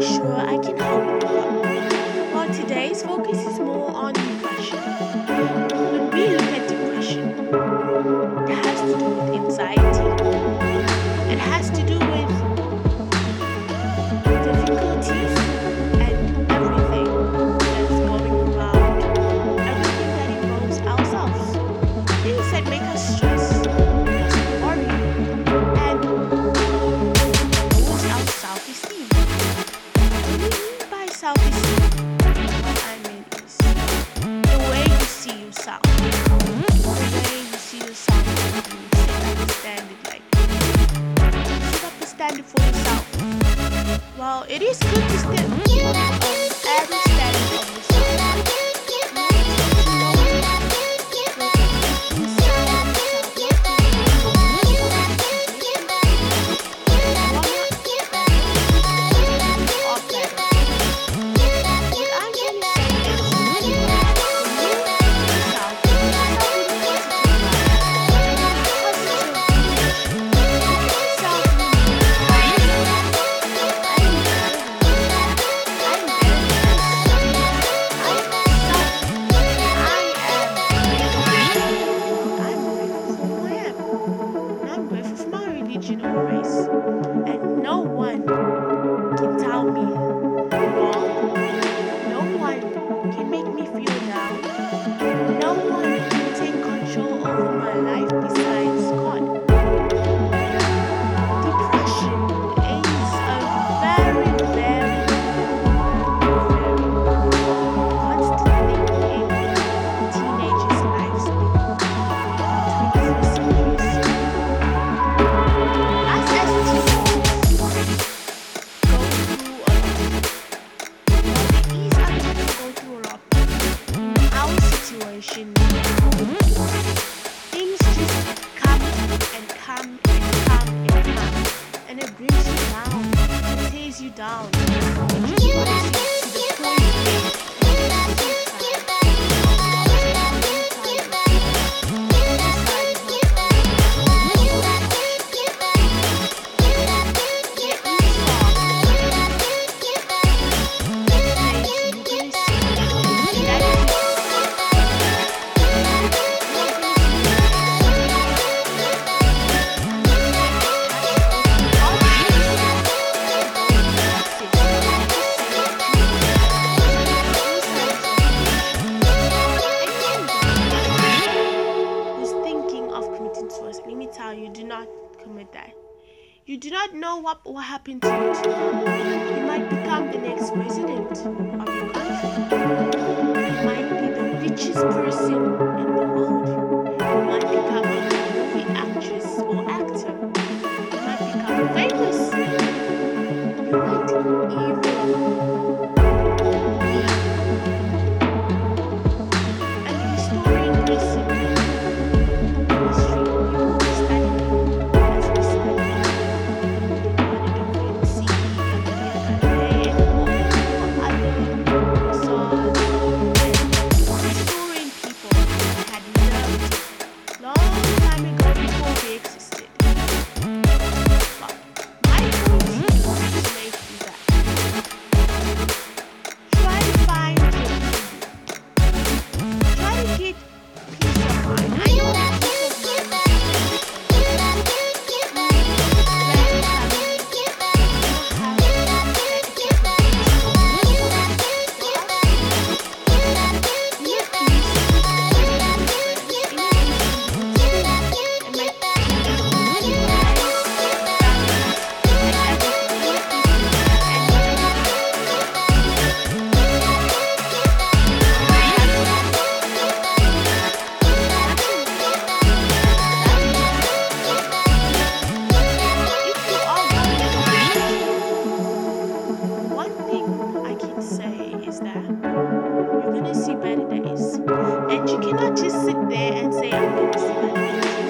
sure I can help. But today's focus is more on fashion. it is good to still. now you do not commit that. You do not know what will happen to you. You might become the next president of your country. You might be the richest person to see better days. And you cannot just sit there and say, I'm going to see better days.